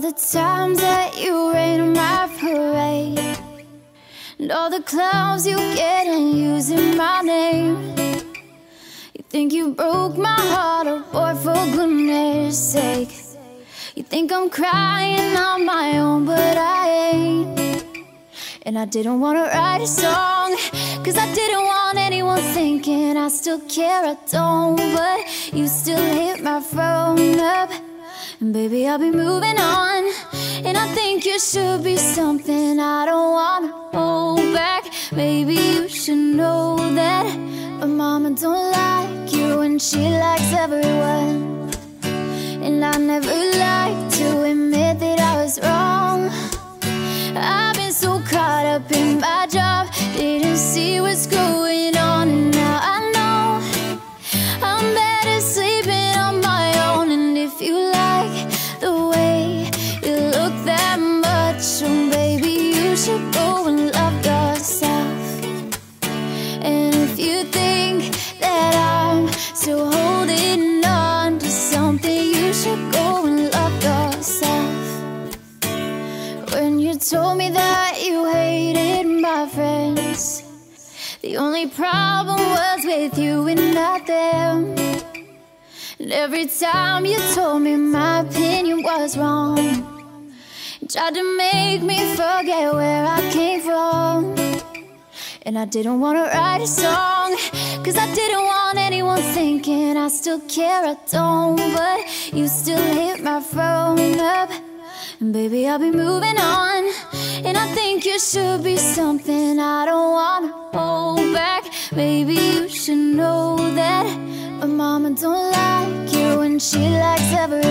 the times that you rain on my parade. And all the clowns you get in using my name. You think you broke my heart, oh boy, for goodness sake. You think I'm crying on my own, but I ain't. And I didn't wanna write a song Cause I didn't want anyone thinking I still care, I don't. But you still hit my phone up and baby, I'll be moving on. And I think you should be something I don't wanna hold back. Maybe you should know that my mama don't like you, and she likes everyone. And I never liked to admit that I was wrong. I've been so caught up in my job, didn't see what's going Still holding on to something, you should go and love yourself. When you told me that you hated my friends, the only problem was with you and not them. And every time you told me my opinion was wrong, tried to make me forget where I came from. And I didn't wanna write a song, cause I didn't want anyone thinking I still care, I don't. But you still hit my phone up. And baby, I'll be moving on. And I think you should be something I don't wanna hold back. Maybe you should know that my mama don't like you, and she likes everyone.